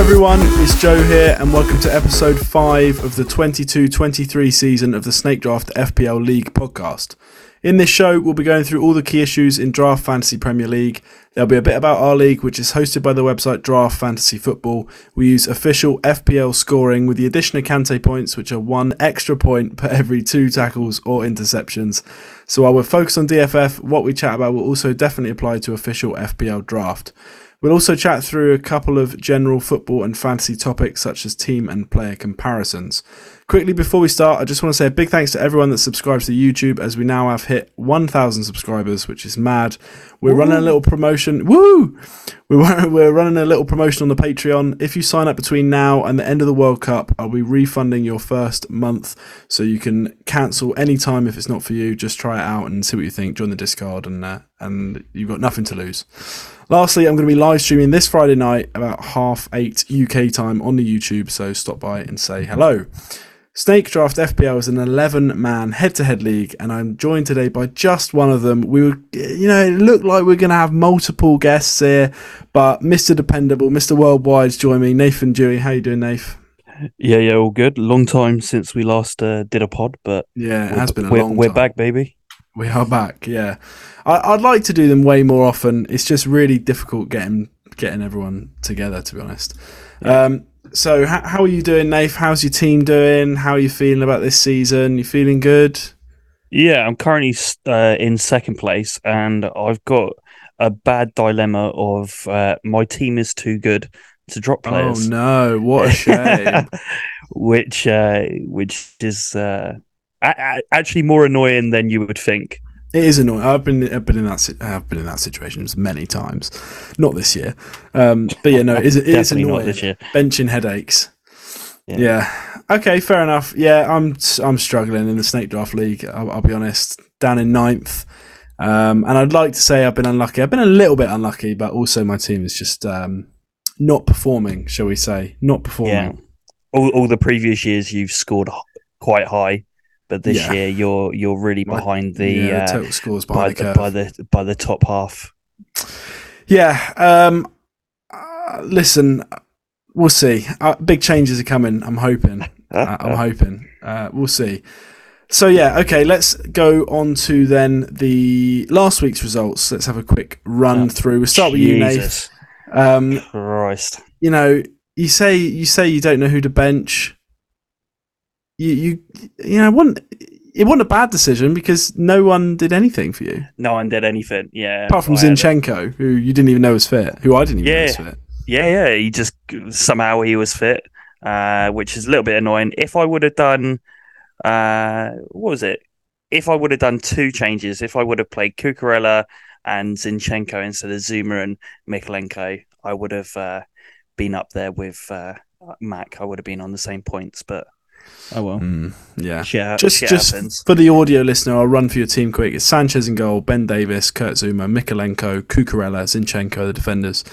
everyone, it's Joe here, and welcome to episode 5 of the 22 23 season of the Snake Draft FPL League podcast. In this show, we'll be going through all the key issues in Draft Fantasy Premier League. There'll be a bit about our league, which is hosted by the website Draft Fantasy Football. We use official FPL scoring with the addition of Kante points, which are one extra point per every two tackles or interceptions. So while we're focused on DFF, what we chat about will also definitely apply to official FPL draft. We'll also chat through a couple of general football and fantasy topics such as team and player comparisons. Quickly before we start, I just want to say a big thanks to everyone that subscribes to YouTube as we now have hit 1,000 subscribers, which is mad. We're running a little promotion. Woo! We're, we're running a little promotion on the Patreon. If you sign up between now and the end of the World Cup, I'll be refunding your first month so you can cancel anytime if it's not for you. Just try it out and see what you think. Join the Discord and, uh, and you've got nothing to lose. Lastly, I'm going to be live streaming this Friday night about half eight UK time on the YouTube, so stop by and say hello. Snake Draft FPL is an 11 man head to head league, and I'm joined today by just one of them. We were, you know, it looked like we are going to have multiple guests here, but Mr. Dependable, Mr. Worldwide's joined me. Nathan Dewey, how you doing, Nath? Yeah, yeah, all good. Long time since we last uh, did a pod, but yeah, it has been a we're, long We're time. back, baby. We are back, yeah. I, would like to do them way more often. It's just really difficult getting getting everyone together, to be honest. Yeah. Um, so, h- how are you doing, Nath? How's your team doing? How are you feeling about this season? You feeling good? Yeah, I'm currently uh, in second place, and I've got a bad dilemma of uh, my team is too good to drop players. Oh no! What a shame. which uh, which is uh, a- actually more annoying than you would think. It is annoying. I've been I've been in that I've been in that situation many times. Not this year, um, but yeah, no, it is, it is annoying. this year. Benching headaches. Yeah. Yeah. Okay, fair enough. Yeah, I'm I'm struggling in the Snake Draft League. I'll, I'll be honest. Down in ninth, um, and I'd like to say I've been unlucky. I've been a little bit unlucky, but also my team is just um, not performing. Shall we say? Not performing. Yeah. All, all the previous years you've scored quite high, but this Yeah. year you're you're really behind the yeah, uh, total scores by behind the the, by the by the top half. Yeah. Um, uh, listen, we'll see. Uh, big changes are coming. I'm hoping. Uh, I'm hoping. Uh, we'll see. So yeah, okay. Let's go on to then the last week's results. Let's have a quick run Yeah. through. We'll start with you, Nate. Um, Christ. you know, you say you say you don't know who to bench. You you you know, it wasn't it wasn't a bad decision because no one did anything for you No one did anything. Yeah. apart from I Zinchenko, who you didn't even know was fit. Who I didn't even know was fit. Yeah, yeah. He just somehow he was fit, uh, which is a little bit annoying. If I would have done, uh, what was it? If I would have done two changes, if I would have played Cucurella and Zinchenko instead of Zouma and Mykolenko, I would have uh, been up there with uh, Mac. I would have been on the same points, but oh well. Mm, yeah. Shit, Just, shit just happens. for the audio listener, I'll run for your team quick. It's Sanchez in goal, Ben Davies, Kurt Zouma, Mykolenko, Cucurella, Zinchenko, the defenders,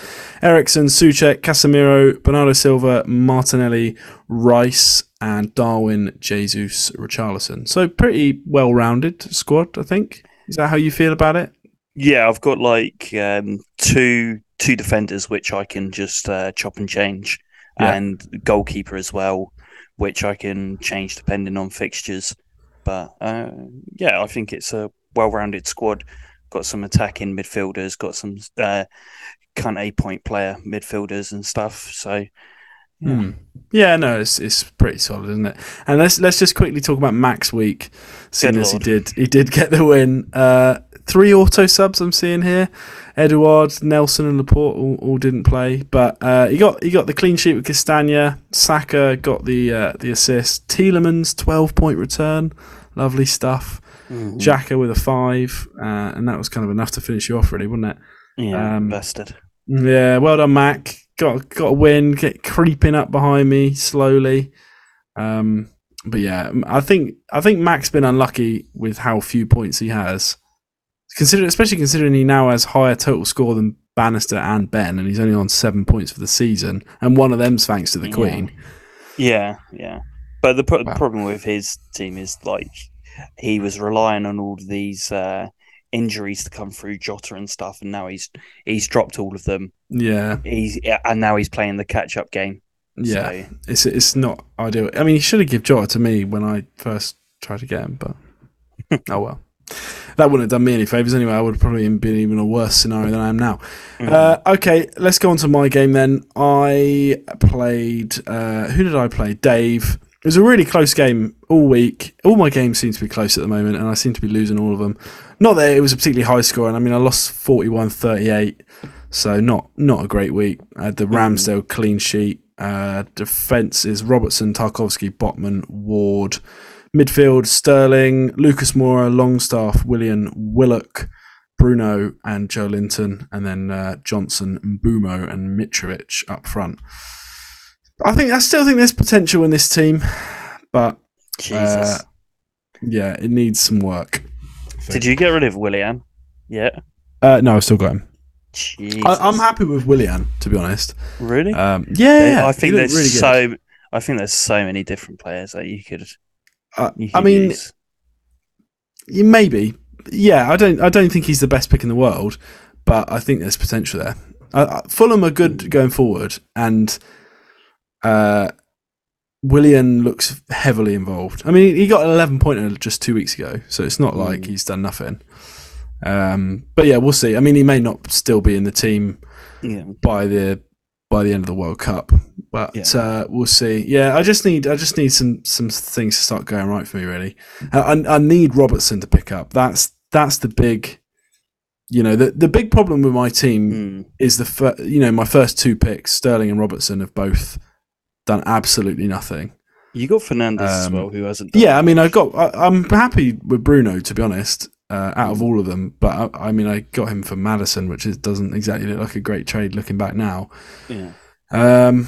Eriksen, Soucek, Casemiro, Bernardo Silva, Martinelli, Rice, and Darwin, Jesus, Richarlison. So pretty well-rounded squad, I think. Is that how you feel about it? Yeah, I've got like um, two two defenders which I can just uh, chop and change, Yeah. and goalkeeper as well, which I can change depending on fixtures. But uh, yeah, I think it's a well-rounded squad. Got some attacking midfielders, got some uh, kind of eight point player midfielders and stuff. So Yeah. Hmm. Yeah, no, it's it's pretty solid, isn't it? And let's let's just quickly talk about Max Week, seeing as he did he did get the win. Uh, three auto subs I'm seeing here. Edouard, Nelson, and Laporte all, all didn't play, but uh, he got he got the clean sheet with Castagna. Saka got the uh, the assist. Tielemans twelve point return, lovely stuff. Mm. Xhaka with a five, uh, and that was kind of enough to finish you off, really, wasn't it? yeah, um, bastard. Yeah, well done, Mac. Got got a win. Get creeping up behind me slowly. Um, but yeah, I think I think Mac's been unlucky with how few points he has. Consider, especially considering he now has higher total score than Bannister and Ben, and he's only on seven points for the season, and one of them's thanks to the Yeah. Queen. Yeah, yeah. But the pro- Wow. problem with his team is like he was relying on all these uh, injuries to come through Jota and stuff, and now he's he's dropped all of them. Yeah, He's and now he's playing the catch up game. yeah. So, It's it's not ideal. I mean, he should have given Jota to me when I first tried to get him, but oh well. That wouldn't have done me any favors anyway. I would have probably been even a worse scenario than I am now. mm. Uh, okay, let's go on to my game then. I played. Uh, who did I play? Dave. It was a really close game all week. All my games seem to be close at the moment, and I seem to be losing all of them. Not that it was a particularly high score, and I mean, I lost 41 38, so not not a great week. I had the Ramsdale clean sheet. Uh, defense is Robertson, Tarkowski, Botman, Ward. Midfield Sterling, Lucas Moura, Longstaff, Willian Willock, Bruno, and Joelinton, and then uh, Johnson, Mbeumo, and Mitrovic up front. I think I still think there's potential in this team, but Jesus. uh, yeah, it needs some work. Did you get rid of Willian? Yeah. Uh, no, I've still got him. Jesus. I, I'm happy with Willian, to be honest. Really? Um, yeah, yeah, I think there's really so. I think there's so many different players that you could. Uh, I mean. Yeah, maybe. Yeah, I don't. I don't think he's the best pick in the world, but I think there's potential there. Uh, Fulham are good going forward, and uh, Willian looks heavily involved. I mean, he got an 11 pointer just two weeks ago, so it's not like Mm. he's done nothing. Um, but yeah, we'll see. I mean, he may not still be in the team yeah. by the by the end of the World Cup, but Yeah. uh, we'll see. Yeah, I just need I just need some some things to start going right for me. Really, I, I, need Robertson to pick up. That's that's the big, you know, the the big problem with my team Mm. is the fir- you know my first two picks, Sterling and Robertson, have both done absolutely nothing. You got Fernandes as Um, well, who hasn't. Done Yeah, I mean, I got I, I'm happy with Bruno to be honest. Uh, out of all of them, but I, I mean, I got him for Maddison, which is, doesn't exactly look like a great trade looking back now. Yeah. Um,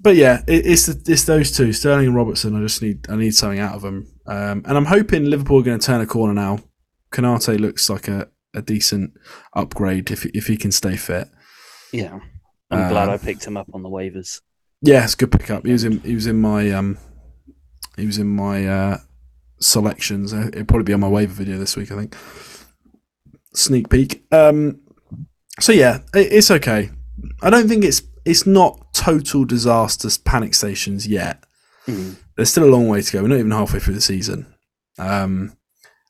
but yeah, it, it's the, it's those two, Sterling and Robertson. I just need I need something out of them, um, and I'm hoping Liverpool are going to turn a corner now. Konate looks like a, a decent upgrade if if he can stay fit. Yeah. I'm glad Um, I picked him up on the waivers. Yeah, it's a good pickup. He was in he was in my um he was in my uh, selections. Uh, It'll probably be on my waiver video this week, I think. Sneak peek. Um, so yeah, it, it's okay. I don't think it's it's not total disaster panic stations yet. Mm. There's still a long way to go. We're not even halfway through the season. Um,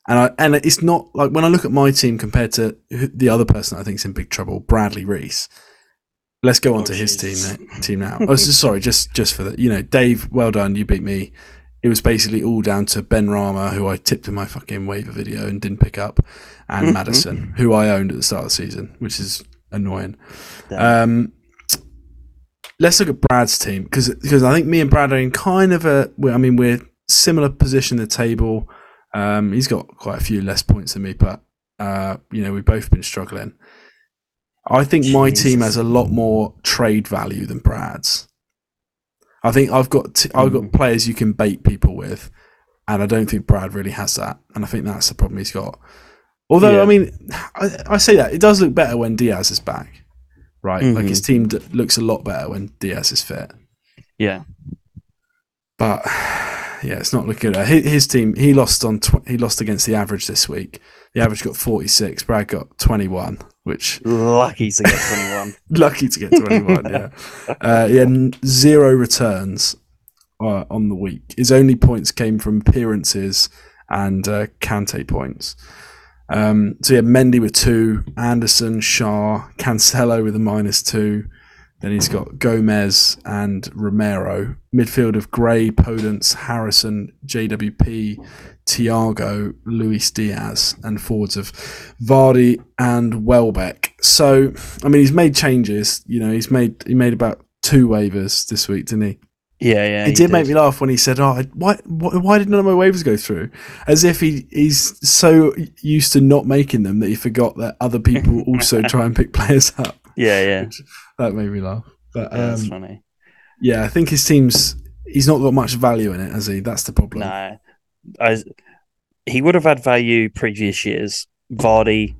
and I and it's not like when I look at my team compared to the other person I think is in big trouble, Bradley Reese. Let's go on Oh, to his team now- team now. Oh, so sorry, just just for the you know, Dave, well done, you beat me. It was basically all down to Benrahma, who I tipped in my fucking waiver video and didn't pick up, and Maddison, who I owned at the start of the season, which is annoying. Um, let's look at Brad's team because I think me and Brad are in kind of a I mean, we're similar position in the table. Um, he's got quite a few less points than me, but uh, you know we've both been struggling. I think my team has a lot more trade value than Brad's. I think I've got t- I've got Mhm. players you can bait people with, and I don't think Brad really has that. And I think that's the problem he's got. Although Yeah. I mean, I, I say that it does look better when Diaz is back, right? Like Mhm. his team d- looks a lot better when Diaz is fit. yeah. But yeah, it's not looking good. His, his team he lost on tw- he lost against the average this week. The average got forty six. Brad got twenty one, which Lucky to get 21. lucky to get twenty one. yeah, uh, n- zero returns uh, on the week. His only points came from appearances and uh, Kante points. Um, so yeah Mendy with two, Anderson, Shaw, Cancelo with a minus two. Then he's got Gomez and Romero. Midfield of Gray, Podence, Harrison, JWP, Thiago, Luis Diaz, and forwards of Vardy and Welbeck. So, I mean, he's made changes. You know, he's made he made about two waivers this week, didn't he? Yeah, yeah. it he did, make me laugh when he said, "Oh, why, why, why did none of my waivers go through?" As if he he's so used to not making them that he forgot that other people also try and pick players up. Yeah, yeah. That made me laugh. But yeah that's um, funny. yeah, I think his team's he's not got much value in it, has he? That's the problem. No. I, he would have had value previous years. Vardy,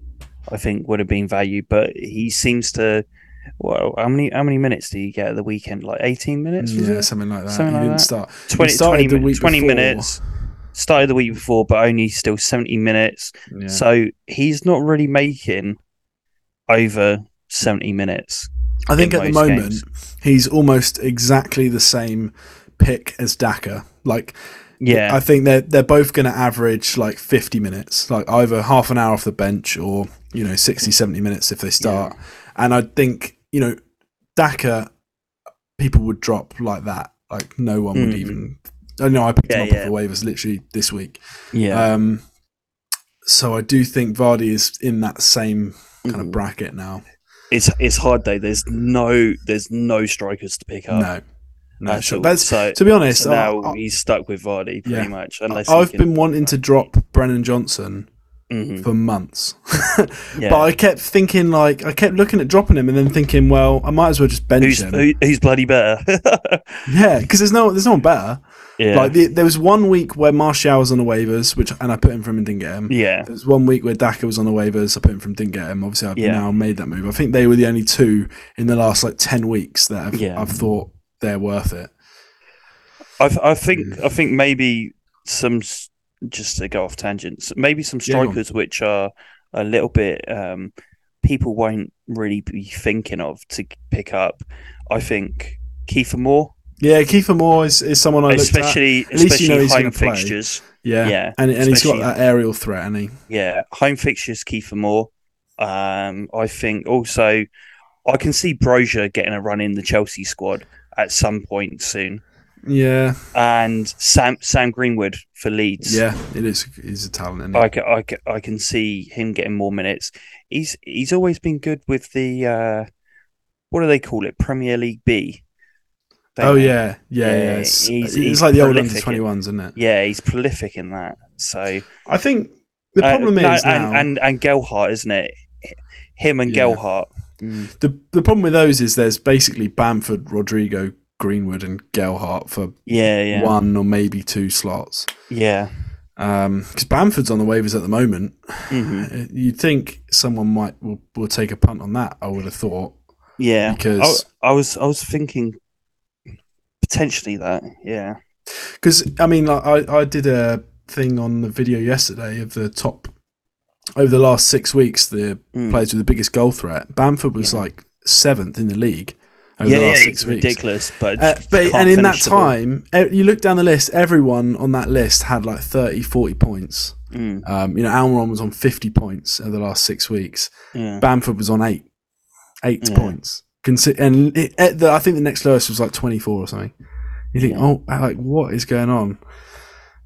I think, would have been value, but he seems to. Well, how many how many minutes do you get at the weekend? Like eighteen minutes? Yeah, it? something like that. Something he like didn't that. start. 20, started 20, the min- week 20 before. minutes. started the week before, but only still 70 minutes. Yeah. So he's not really making over 70 minutes. I think at the moment games. he's almost exactly the same pick as Daka. Like, Yeah. I think they're they're both going to average like 50 minutes, like either half an hour off the bench or you know 60, 70 minutes if they start. And I think you know Daka, people would drop like that. Like no one would Mm. even. I know I picked Yeah, him up yeah. off the waivers literally this week. yeah. Um, so I do think Vardy is in that same kind of Mhm. bracket now. It's it's hard though. There's no there's no strikers to pick up. no, no. Sure. That's so, to be honest. so now I- he's stuck with Vardy pretty Yeah. much. Unless I've can- been wanting to drop Brennan Johnson Mhm. for months, Yeah. but I kept thinking like I kept looking at dropping him and then thinking, well, I might as well just bench who's him. who, who's bloody better? Yeah, because there's no there's no one better. Yeah. Like the, there was one week where Martial was on the waivers, which and I put him from and didn't get him. yeah. There was one week where Daka was on the waivers. I put him from, didn't get him. Obviously, I've Yeah. now made that move. I think they were the only two in the last like ten weeks that I've, Yeah. I've thought they're worth it. I, th- I think Mm. I think maybe some just to go off tangents, maybe some Yeah, strikers which are a little bit um, people won't really be thinking of to pick up. I think Kiefer Moore, Yeah, Kiefer Moore is, is someone I looked at. especially At least you especially know he's home gonna play. fixtures. Yeah, yeah, and and he's got that aerial threat, and he Yeah, home fixtures Kiefer Moore. Um, I think also I can see Broja getting a run in the Chelsea squad at some point soon, yeah and Sam Sam Greenwood for Leeds. yeah it is he's a talent. Isn't I can, I, can, I can see him getting more minutes. He's he's always been good with the uh, what do they call it? Premier League B. Oh yeah, yeah, yeah. Yeah, It's, he's- he's like the old under twenty ones, isn't it? yeah, he's prolific in that. So I think the uh, problem no, is now and, and and Gelhardt, isn't it? Him and Yeah. Gelhardt. the the problem with those is there's basically Bamford, Rodrigo, Greenwood, and Gelhardt for Yeah, yeah, one or maybe two slots. yeah. Because Bamford's on the waivers at the moment. hmm Uh, You'd think someone might will, will take a punt on that. I would have thought Yeah, because I, I was I was thinking potentially that. Yeah, because I mean like, I I did a thing on the video yesterday of the top over the last six weeks the Mm. players with the biggest goal threat. Bamford was Yeah. like seventh in the league over yeah, the yeah. last It's six weeks. ridiculous, but, Uh, but and in that finish the ball. time, you look down the list, everyone on that list had like 30, 40 points. Mm, Um, you know, Almiron was on 50 points over the last six weeks. yeah. Bamford was on eight, eight Yeah. points. Consi- and it, it- the, I think the next lowest was like 24 or something. You think, oh, like what is going on?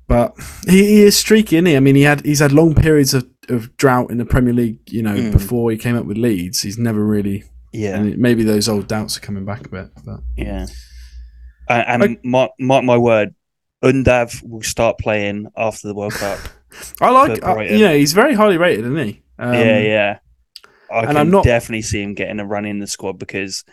But he, he is streaky, isn't he? I mean, he had he's had long periods of, of drought in the Premier League. You know, Mm. before he came up with Leeds, he's never really. Yeah, And it- maybe those old doubts are coming back a bit. But yeah. And, and mark, mark my word, Undav will start playing after the World Cup. I like, uh, Brighton. you know, he's very highly rated, isn't he? Um, yeah, yeah. I and can I'm not- definitely see him getting a run in the squad because,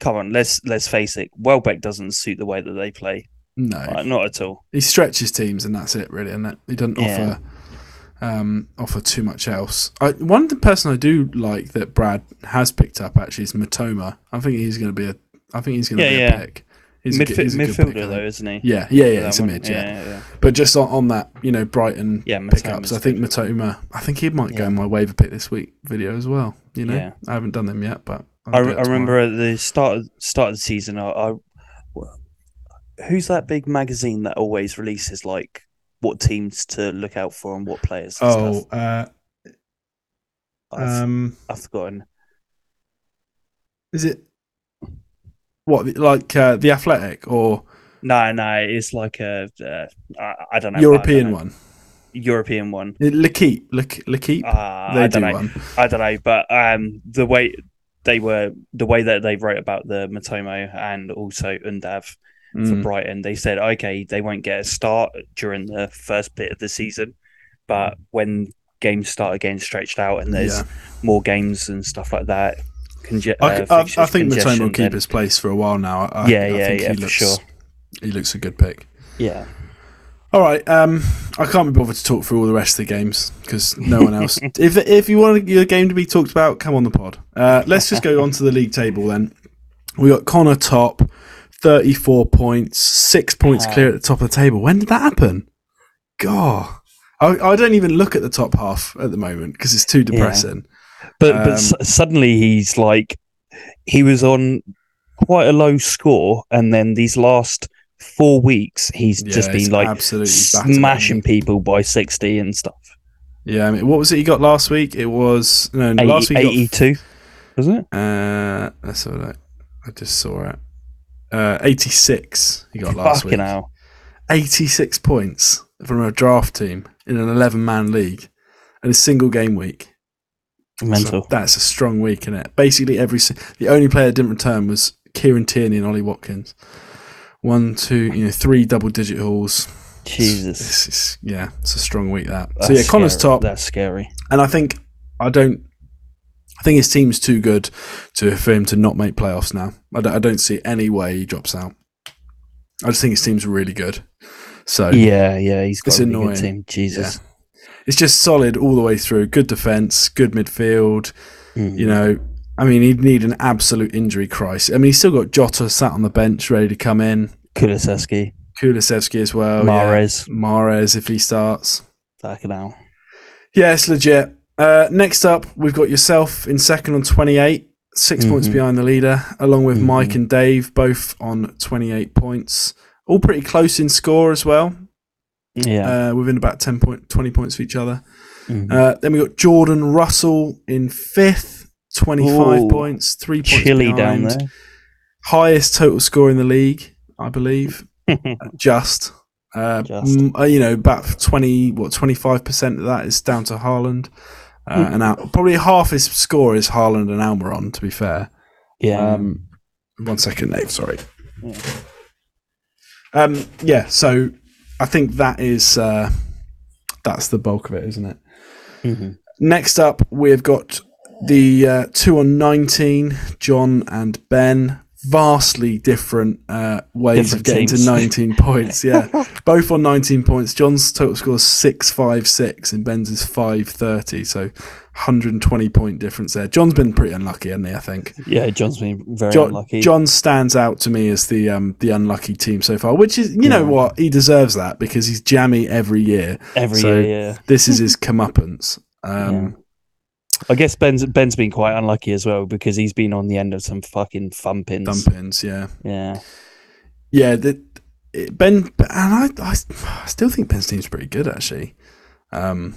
come on, let's let's face it, Welbeck doesn't suit the way that they play. No, Like, not at all. he stretches teams, and that's it, really. And he doesn't Yeah. offer um, offer too much else. I, one person I do like that Brad has picked up actually is Mitoma. I think he's going to be a. I think he's going to Yeah, be yeah. a pick. He's a Midf- he's a good midfielder pick, though, isn't he? Yeah, yeah, yeah. It's a mid, yeah. yeah, yeah. But just on, on that, you know, Brighton Yeah, pickups. I think. Mitoma. I think he might go in my waiver pick this week video as well. You know. I haven't done them yet, but I, I remember at the start of, start of the season, I, I who's that big magazine that always releases like what teams to look out for and what players? And Oh, stuff? uh, I've, um, I've forgotten. is it what like uh, the Athletic or No, no, it's like a uh, I, I don't know European don't know. one? European one. L'Equipe, L'Equipe. Uh, they I do don't know. one. I don't know, but um, the way they were, the way that they wrote about the Mitoma and also Undav for Mm. Brighton, they said, okay, they won't get a start during the first bit of the season, but when games start getting stretched out and there's Yeah. more games and stuff like that, conge- I, uh, I, I think Mitoma will keep his place for a while now. I, Yeah, yeah, think yeah, he for looks, sure. He looks a good pick. Yeah, All right, um, I can't be bothered to talk through all the rest of the games because no one else. if if you want your game to be talked about, come on the pod. Uh, let's just go on to the league table then. We got Connor top, thirty four points, six points Wow. clear at the top of the table. When did that happen? God. I, I don't even look at the top half at the moment because it's too depressing. But Um, but s- suddenly he's like he was on quite a low score, and then these last four weeks he's Yeah, just been like absolutely smashing people by sixty and stuff. Yeah, I mean, what was it he got last week? It was no, no, 80, last week. he got- 82, wasn't it? Uh, let's have a look. I just saw it. Uh, 86 he got last Fucking week. hell. 86 points from a draft team in an 11 man league in a single game week. Mental. So that's a strong week in it. Basically, every the only player that didn't return was Kieran Tierney and Ollie Watkins. One, two, you know, three double digit hauls. Jesus. It's, it's, yeah, it's a strong week that. That's so yeah, Connor's scary. top, That's scary. and I think I don't. I think his team's too good to for him to not make playoffs now. I don't, I don't see any way he drops out. I just think his team's really good. So Yeah, yeah, he's got It's a annoying. good team. Jesus. It's just solid all the way through. Good defense, good midfield. Mm. You know, I mean, he'd need an absolute injury crisis. I mean, he's still got Jota sat on the bench ready to come in. Kulusevski, Kulusevski as well. yeah. Mahrez, Mahrez if he starts. fucking hell. Yeah, it's legit. Uh, next up, we've got yourself in second on 28, 6 points Mhm. behind the leader, along with Mhm. Mike and Dave, both on 28 points. All pretty close in score as well, Yeah. uh, within about 10 point, 20 points of each other. Mhm. Uh, then we got Jordan Russell in fifth, 25 Ooh, points, three points Chilly down behind. Highest total score in the league, I believe. Just. Uh, Just. m- uh, you know, about 20, what, 25% of that is down to Haaland. Uh, Hmm. and Al- probably half his score is Haaland and Almiron, to be fair. yeah. Um, one second, Nate, sorry. Yeah. Um, yeah, so I think that is, uh, that's the bulk of it, isn't it? Mhm. Next up, we've got the uh, two on 19, John and Ben. Vastly different uh, ways Different of getting teams. to 19 points. Yeah, both on 19 points. John's total score is 656 and Ben's is 530. So 120 point difference there. John's been pretty unlucky, hasn't he? I think. Yeah, John's been very John, unlucky. John stands out to me as the um, the unlucky team so far, which is, you know what? He deserves that because he's jammy every year. Every so- year, yeah. This is his comeuppance. Um, I guess Ben's Ben's been quite unlucky as well because he's been on the end of some fucking thumpings. Dumpins, yeah. Yeah. Yeah, the, it, Ben, and I, I, I still think Ben's team's pretty good actually. Um,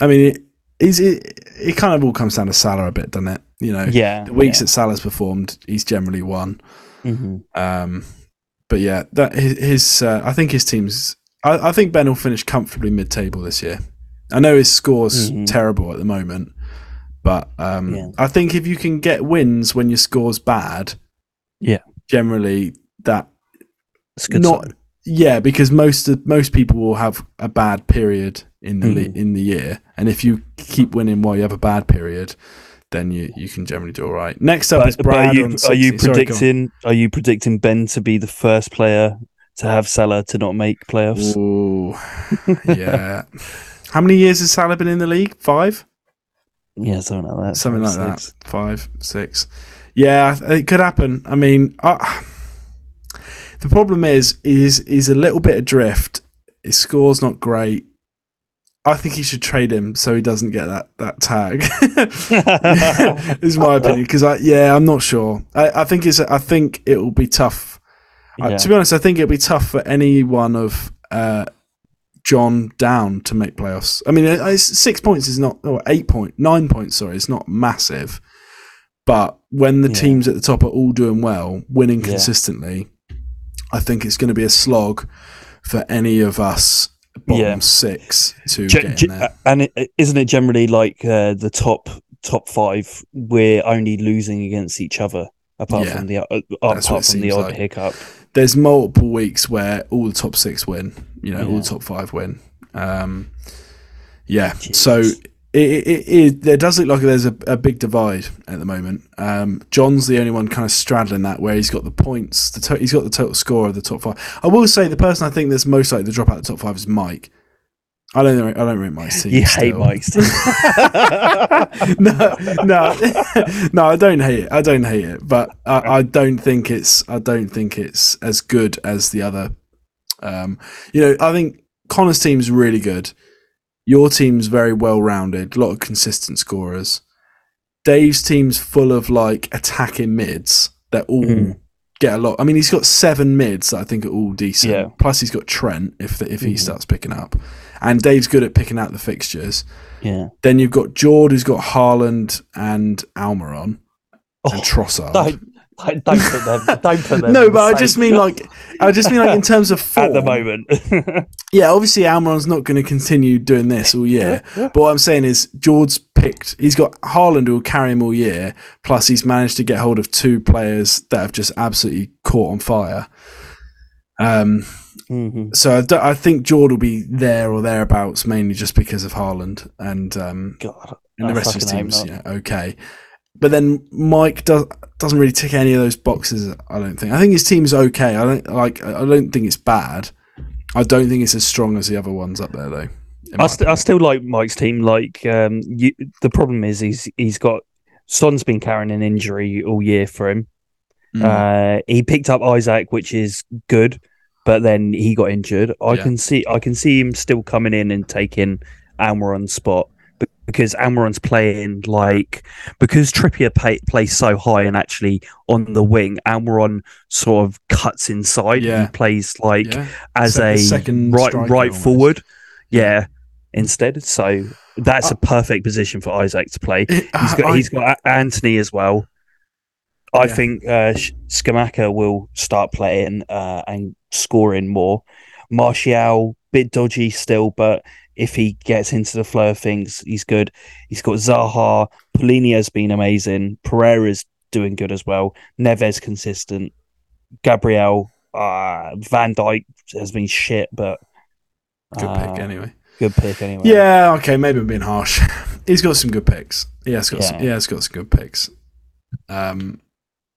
I mean, it, is it, it kind of all comes down to Salah a bit, doesn't it? You know, Yeah. the weeks that Salah's performed, he's generally won. yeah. hmm Um, but yeah, that his, his uh, I think his team's. I, I think Ben will finish comfortably mid-table this year. I know his score's Mhm. terrible at the moment, but um, Yeah. I think if you can get wins when your score's bad, Yeah. generally that not sign. yeah because most of, most people will have a bad period in the le- Mhm. in the year. And if you keep winning while you have a bad period then you you can generally do all right next up is But, but Brad are you on are you 60 sorry, predicting are you predicting Ben to be the first player to have Salah to not make playoffs? Ooh, yeah. How many years has Salah been in the league? Five? Yeah, something like that. something like six. that. five six. Yeah it could happen. I mean uh, the problem is is is a little bit adrift. His score's not great I think he should trade him so he doesn't get that that tag. is my opinion because I yeah I'm not sure. I, I think it's I think it will be tough. Uh, to be honest, I think it'll be tough for any one of uh, John down to make playoffs. I mean, it's, six points is not or eight point nine points. Sorry, it's not massive. But when the Yeah. teams at the top are all doing well, winning Yeah. consistently, I think it's going to be a slog for any of us bottom Yeah. six to Ge- get in there. and isn't it generally like uh, the top top five? We're only losing against each other, apart Yeah. from the uh, apart from the odd like. hiccup. there's multiple weeks where all the top six win. You know, all the top five win. Um, yeah. So Jeez. It, it, it, it does look like there's a, a big divide at the moment. Um, John's the only one kind of straddling that, where he's got the points. The to- he's got the total score of the top five. I will say the person I think that's most likely to drop out of the top five is Mike. I don't. I don't rate Mike's team. You hate still. Mike's team. no, no, no. I don't hate it. I don't hate it, but I, I don't think it's. I don't think it's as good as the other. Um, you know, I think Connor's team's really good. Your team's very well rounded, a lot of consistent scorers. Dave's team's full of like attacking mids that all Mhm. get a lot. I mean, he's got seven mids that I think are all decent. Yeah. Plus, he's got Trent if the, if he Mhm. starts picking up, and Dave's good at picking out the fixtures. Yeah. Then you've got Jord, who's got Haaland and Almiron Oh, and Trossard. don't, don't, don't put them. Don't put them. no, but the I just mean like I just mean like in terms of form. at the moment. Yeah, obviously Almiron's not going to continue doing this all year. But what I'm saying is George's picked. He's got Haaland who will carry him all year. Plus, he's managed to get hold of two players that have just absolutely caught on fire. Um, Mhm. so I, I think George will be there or thereabouts, mainly just because of Haaland and um, God, and the rest of his team's yeah, okay. But then Mike does doesn't really tick any of those boxes. I don't think. I think his team's okay. I don't like. I don't think it's bad. I don't think it's as strong as the other ones up there, though. I, st- I still like Mike's team. Like, um, you, the problem is he's he's got Son's been carrying an injury all year for him. Mm. Uh, he picked up Isak, which is good, but then he got injured. I Yeah. can see I can see him still coming in and taking Almiron's spot because Almiron's playing like because Trippier pay, plays so high and actually on the wing, Almiron sort of cuts inside. Yeah. He plays like yeah. as Se- a second right right almost. forward. Yeah, instead. So that's Uh, a perfect position for Isak to play. It- He's got I- he's got Antony as well. I Yeah. think uh, Scamacca will start playing uh, and scoring more. Martial bit dodgy still, but if he gets into the flow of things, he's good. He's got Zaha. Polini has been amazing. Pereira's doing good as well. Neves consistent. Gabriel. Uh, Van Dijk has been shit, but good uh, pick anyway. Good pick anyway. Yeah, okay, maybe I'm being harsh. He's got some good picks. He has got some, Yeah. he has got some good picks. Um,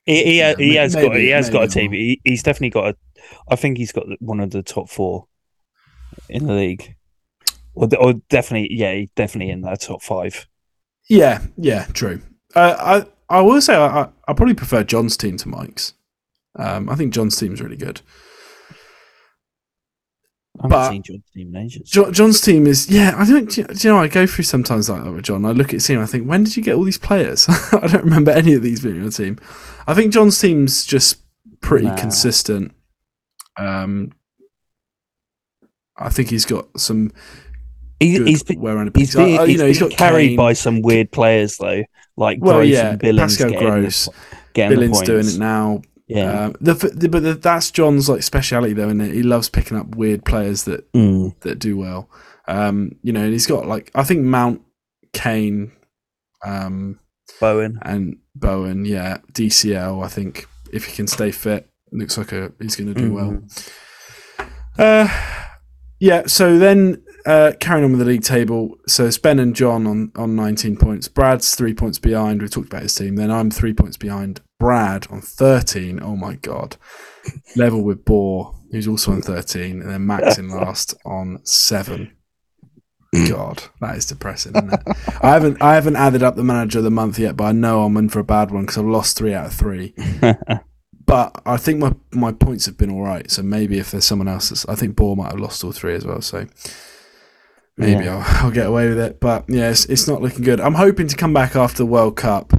He, he, Yeah, he may- has got maybe- he has got a team. He, he's definitely got a. I think he's got one of the top four in the league, or, or definitely yeah, definitely in that top five. yeah, yeah, true. Uh, I I will say I, I, probably prefer John's team to Mike's. Um, I think John's team's really good. I But- seen John's team in ages. Jo- John's team is yeah. I don't. Do you, know? I go through sometimes like that with John. I look at his team. I think, when did you get all these players? I don't remember any of these being in the team. I think John's team's just pretty Nah. consistent. Um, I think he's got some He, good he's been, well rounded he's been, uh, you he's know, he's got carried Kane, by some weird players though, like Well, Gross yeah, and Billings Pascal getting, Gross. getting Billings the doing it now. Yeah, Um, the, the, but the, that's John's like speciality though, and he loves picking up weird players that Mm. that do well. Um, you know, and he's got like I think Mount, Kane, um, Bowen. and Bowen. Yeah, DCL. I think if he can stay fit, looks like a, he's going to do well. Uh, yeah. So then uh, carrying on with the league table. So it's Ben and John on on 19 points. Brad's three points behind. We talked about his team. Then I'm three points behind. Brad on 13. Oh my god. Level with Boar, who's also on 13, and then Max in last on seven. God, that is depressing, isn't it? I haven't I haven't added up the manager of the month yet, but I know I'm in for a bad one because I've lost three out of three. But I think my my points have been all right. So maybe if there's someone else, that's, I think Ball might have lost all three as well. So maybe Yeah. I'll, I'll get away with it. But yeah, it's, it's not looking good. I'm hoping to come back after the World Cup,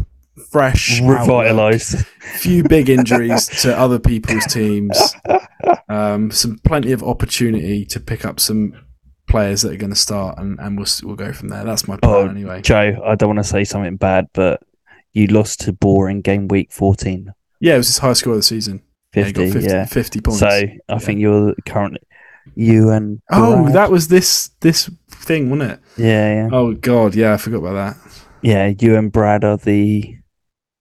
fresh, Revitalized. few big injuries to other people's teams, um, some plenty of opportunity to pick up some players that are going to start, and, and we'll we'll go from there. That's my plan Oh, anyway. Joe, I don't want to say something bad, but you lost to Boar in game week 14, Yeah, it was his highest score of the season. Yeah, 50. got 50, yeah. 50 points. So I think you're currently you and oh, that was this this thing, wasn't it? yeah yeah Oh God, yeah, I forgot about that. yeah you and Brad are the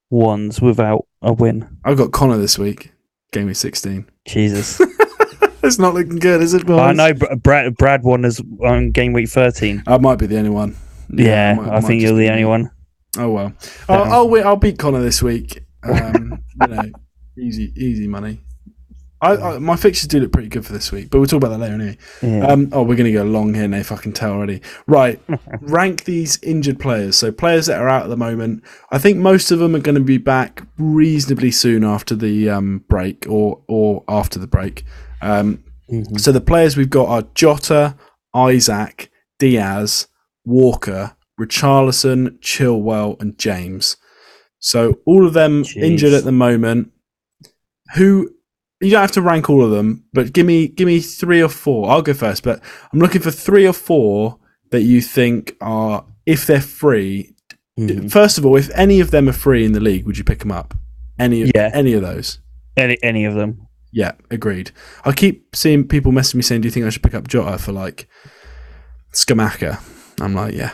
ones without a win. I've got Connor this week, game week sixteen. Jesus, it's not looking good, is it? Boys? I know Brad Brad won as on game week 13. I might be the only one. Yeah, might- I might think you're the only one. Oh well, I'll, I'll, I'll beat Connor this week. Um, you know, easy, easy money. I, I, my fixtures do look pretty good for this week, but we'll talk about that later anyway. Yeah. Um, oh, we're going to go long here, Nath. I can tell already. Right, rank these injured players. So players that are out at the moment. I think most of them are going to be back reasonably soon after the um, break, or or after the break. Um, Mhm. So the players we've got are Jota, Isak, Diaz, Walker, Richarlison, Chilwell, and James. So all of them Jeez. injured at the moment. Who you don't have to rank all of them, but give me give me three or four. I'll go first, but I'm looking for three or four that you think are if they're free. Mhm. First of all, if any of them are free in the league, would you pick them up? Any of Yeah. any of those? Any any of them? Yeah, agreed. I keep seeing people messaging me saying, "Do you think I should pick up Jota for like Scamacca?" I'm like, yeah,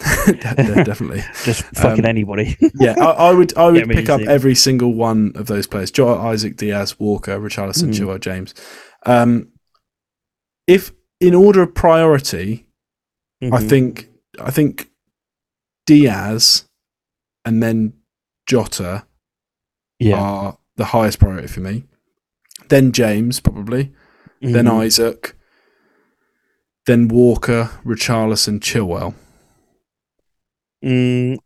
definitely. Just fucking Um, anybody. Yeah, I, I would. I would me pick up every single one of those players: Jota, Isak, Diaz, Walker, Richarlison, Mm. Chilwell, James. Um, if in order of priority, I Mhm. think I think Diaz and then Jota yeah. are the highest priority for me. Then James probably. then Mhm. Isak, then Walker, Richarlison, Chilwell. Mm,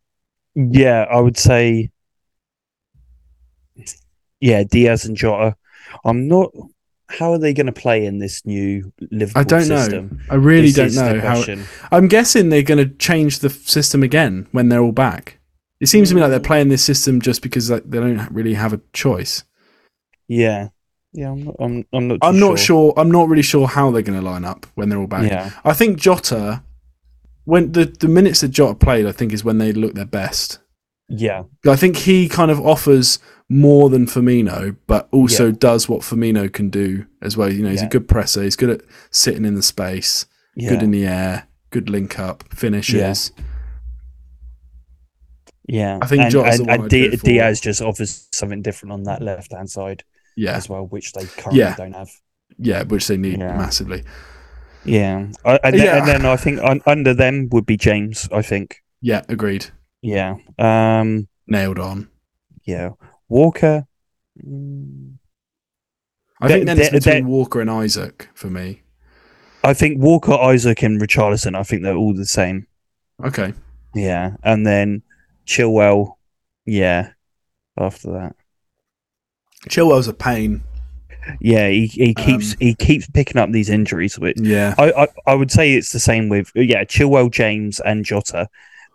yeah, I would say. Yeah, Diaz and Jota. I'm not. How are they going to play in this new Liverpool I don't know. system? I really This don't know how. I'm guessing they're going to change the system again when they're all back. It seems to me like they're Mm. playing this system just because like, they don't really have a choice. Yeah, yeah. I'm not. I'm, I'm not. I'm not sure. I'm not really sure how they're going to line up when they're all back. Yeah, I think Jota, when the the minutes that Jota played, I think is when they look their best. yeah, I think he kind of offers more than Firmino, but also Yeah. does what Firmino can do as well. You know, he's a good presser. He's good at sitting in the space, yeah. good in the air, good link up, finishes. Yeah, I think and, Jota's and, and for. Diaz just offers something different on that left hand side Yeah, as well, which they currently Yeah. don't have. yeah, which they need Yeah. massively. Yeah, I, and, then, and then I think un, under them would be James. I think. Yeah, agreed. Yeah. Um. Nailed on. Yeah. Walker. mm, I think then it's between Walker and Isak for me. I think Walker, Isak, and Richarlison. I think they're all the same. Okay. Yeah, and then Chilwell. Yeah. After that. Chilwell's a pain. Yeah, he, he keeps Um, he keeps picking up these injuries, which Yeah. I, I I would say it's the same with yeah Chilwell, James, and Jota.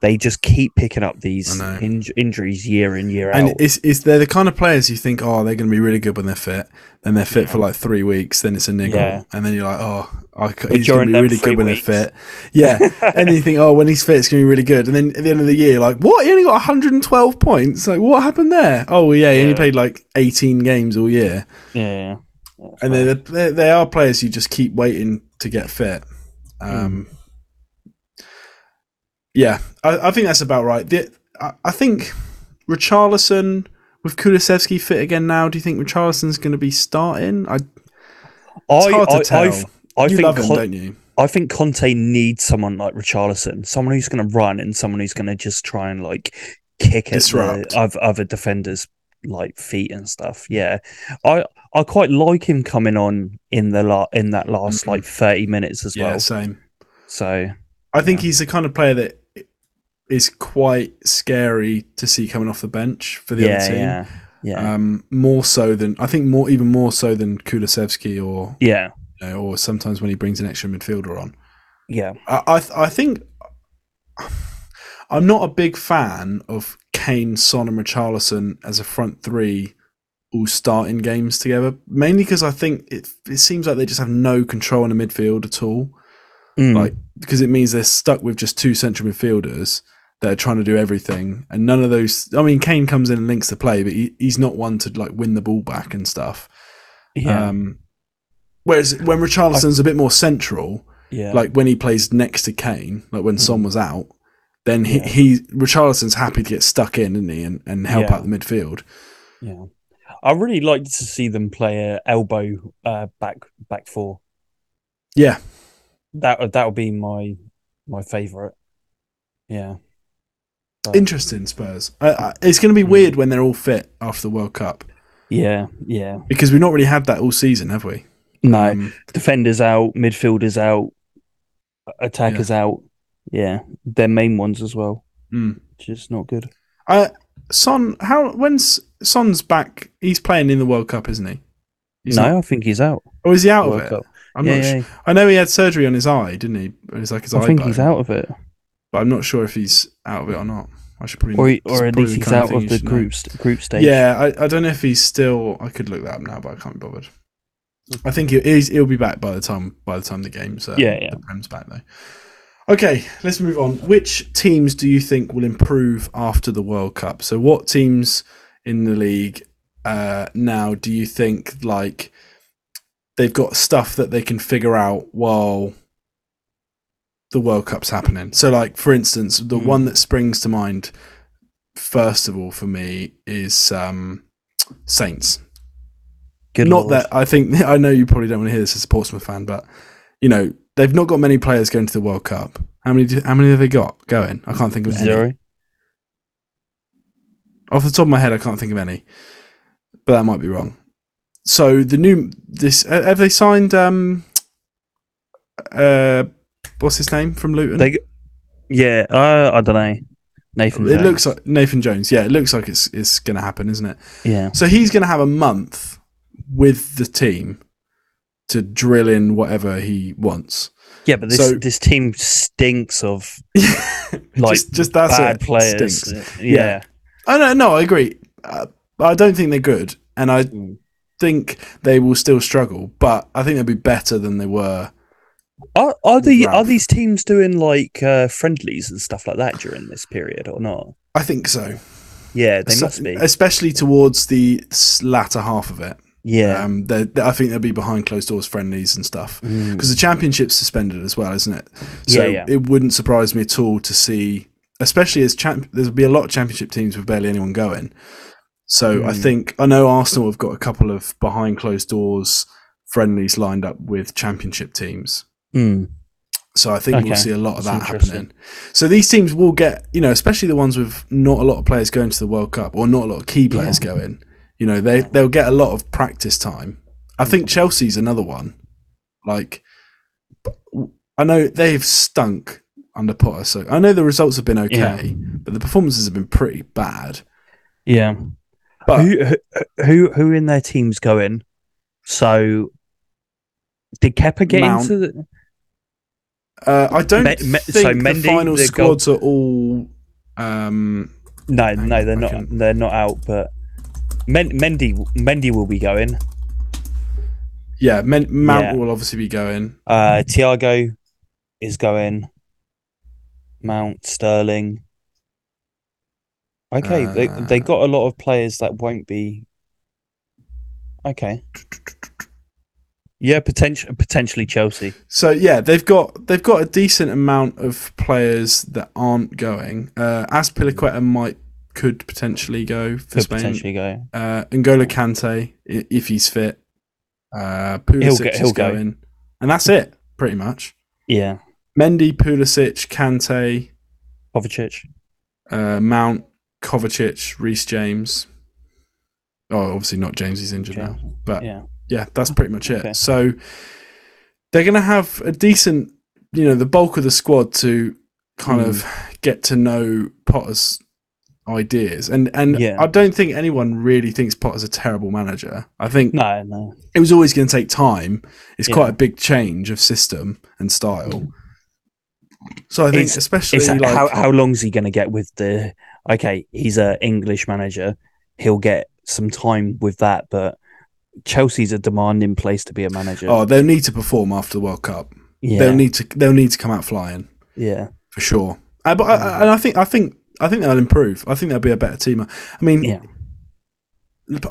They just keep picking up these I know. inj- injuries year in year And out. And it's, it's they're the kind of players you think, oh, they're going to be really good when they're fit. Then they're fit for like three weeks. Then it's a niggle, Yeah. and then you're like, oh, I, c- But he's going to be really three good when weeks- they're fit. Yeah, and then you think, oh, when he's fit, it's going to be really good. And then at the end of the year, like, what? He only got 112 points. Like, what happened there? Oh, yeah, he only played like 18 games all year. yeah, And they they they are players you just keep waiting to get fit. Um, Yeah, I, I think that's about right. The, I, I think Richarlison with Kulusevski fit again now. Do you think Richarlison's going to be starting? I, I hard to I, tell. I've- I you think love him, Con- don't you? I think Conte needs someone like Richarlison, someone who's going to run and someone who's going to just try and like kick at the other defenders like feet and stuff. Yeah, I I quite like him coming on in the la- in that last Mhm. like thirty minutes as Yeah, well. same. So I think Yeah. he's the kind of player that is quite scary to see coming off the bench for the yeah, other team. yeah, yeah, Um, more so than I think more even more so than Kulusevski or yeah, you know, or sometimes when he brings an extra midfielder on. yeah. I I, th- I think I'm not a big fan of Kane, Son, and Richarlison as a front three all starting games together. Mainly because I think it it seems like they just have no control in the midfield at all. Mm. Like because it means they're stuck with just two central midfielders that are trying to do everything, and none of those. I mean, Kane comes in and links the play, but he, he's not one to like win the ball back and stuff. yeah, Um, whereas when Richarlison's a bit more central, yeah, like when he plays next to Kane, like when Son Mhm. was out, then he, Yeah. he Richarlison's happy to get stuck in, isn't he, and, and help Yeah. out the midfield. yeah. I really like to see them play a elbow uh, back back four. Yeah, That that would be my my favorite. Yeah. Interesting Spurs. I, I, it's going to be Mm. weird when they're all fit after the World Cup Yeah, yeah. because we've not really had that all season, have we? No, Um, defenders out, midfielders out, attackers out. Yeah, their main ones as well, mm. which is not good. Uh, Son, how when's Son's back? He's playing in the World Cup, isn't he? He's no, not- I think he's out. Oh, is he out of World it? Cup. I'm yeah, not. yeah. Sh- I know he had surgery on his eye, didn't he? It was like his I eye think bone, he's out of it, but I'm not sure if he's out of it or not. I should probably, or he- or at least he's out of the group st- group stage. Yeah, I, I don't know if he's still. I could look that up now, but I can't be bothered. I think he, he's, he'll be back by the time by the time the game's uh, Yeah, yeah. the Prem's back though. Okay, let's move on. Which teams do you think will improve after the World Cup? So, what teams in the league uh, now do you think like they've got stuff that they can figure out while the World Cup's happening? So, like for instance, the Hmm. one that springs to mind first of all for me is um, Saints. Good not lord. that I think I know you probably don't want to hear this as a Portsmouth fan, but you know they've not got many players going to the World Cup. How many? Do, how many have they got going? I can't think of any. zero. Off the top of my head, I can't think of any, but that might be wrong. So the new this have they signed? Um, uh, what's his name from Luton? They, yeah, uh, I don't know. Nathan. it Jones. looks like Nathan Jones. Yeah, it looks like it's it's going to happen, isn't it? yeah. So he's going to have a month with the team to drill in whatever he wants. Yeah, but this So- this team stinks of like just, just that's bad it. players. Stinks. Yeah. I don't no, I agree. Uh, I don't think they're good, and I Mm. think they will still struggle. But I think they'll be better than they were. Are are the Ralph. are these teams doing like uh, friendlies and stuff like that during this period or not? I think so. Yeah, they So- must be. especially towards the latter half of it. Yeah. Um, they're- they I think they'll be behind closed doors friendlies and stuff Mm. because the championship's suspended as well, isn't it? So Yeah, yeah. it wouldn't surprise me at all to see, especially as champ. There'll be a lot of championship teams with barely anyone going. So I Mm. think I know Arsenal have got a couple of behind closed doors friendlies lined up with championship teams. Mm. So I think we'll see a lot of That's that happening. So these teams will get, you know, especially the ones with not a lot of players going to the World Cup or not a lot of key players going. You know, they they'll get a lot of practice time. I think Chelsea's another one. Like, I know they've stunk under Potter, so I know the results have been okay, but the performances have been pretty bad. Yeah. But who, who who who in their teams going? So did Kepper get Mount. into the? Uh, I don't Me- Me- think so the final the squads are all. Um, No, no, they're I not. can- They're not out. But Men- Mendy Mendy will be going. yeah, Men- Mount Yeah. will obviously be going. Uh, Thiago is going. Mount Sterling. Okay, they they Uh, got a lot of players that won't be. Okay. Yeah, potential potentially Chelsea. So yeah, they've got they've got a decent amount of players that aren't going. Uh, Azpilicueta might could potentially go for Could Spain. potentially go. Uh, N'Golo Kante if he's fit. Uh, Pulisic He'll go- is he'll go. going, and that's it pretty much. Yeah, Mendy, Pulisic, Kante, Kovacic. uh, Mount, Kovacic, Reece James. Oh, obviously not James. He's injured now. But Yeah, yeah, that's pretty much it. Okay. So they're going to have a decent, you know, the bulk of the squad to kind Mm. of get to know Potter's ideas. And and Yeah. I don't think anyone really thinks Potter's a terrible manager. I think no, no. it was always going to take time. It's Yeah. quite a big change of system and style. So I think, It's- especially It's like how how long's he going to get with the? Okay, he's a English manager. He'll get some time with that, but Chelsea's a demanding place to be a manager. oh, they'll need to perform after the World Cup. yeah, They'll need to they'll need to come out flying. yeah, for sure. Uh, but I, I, and I think I think I think they'll improve. I think they'll be a better team. I mean, yeah.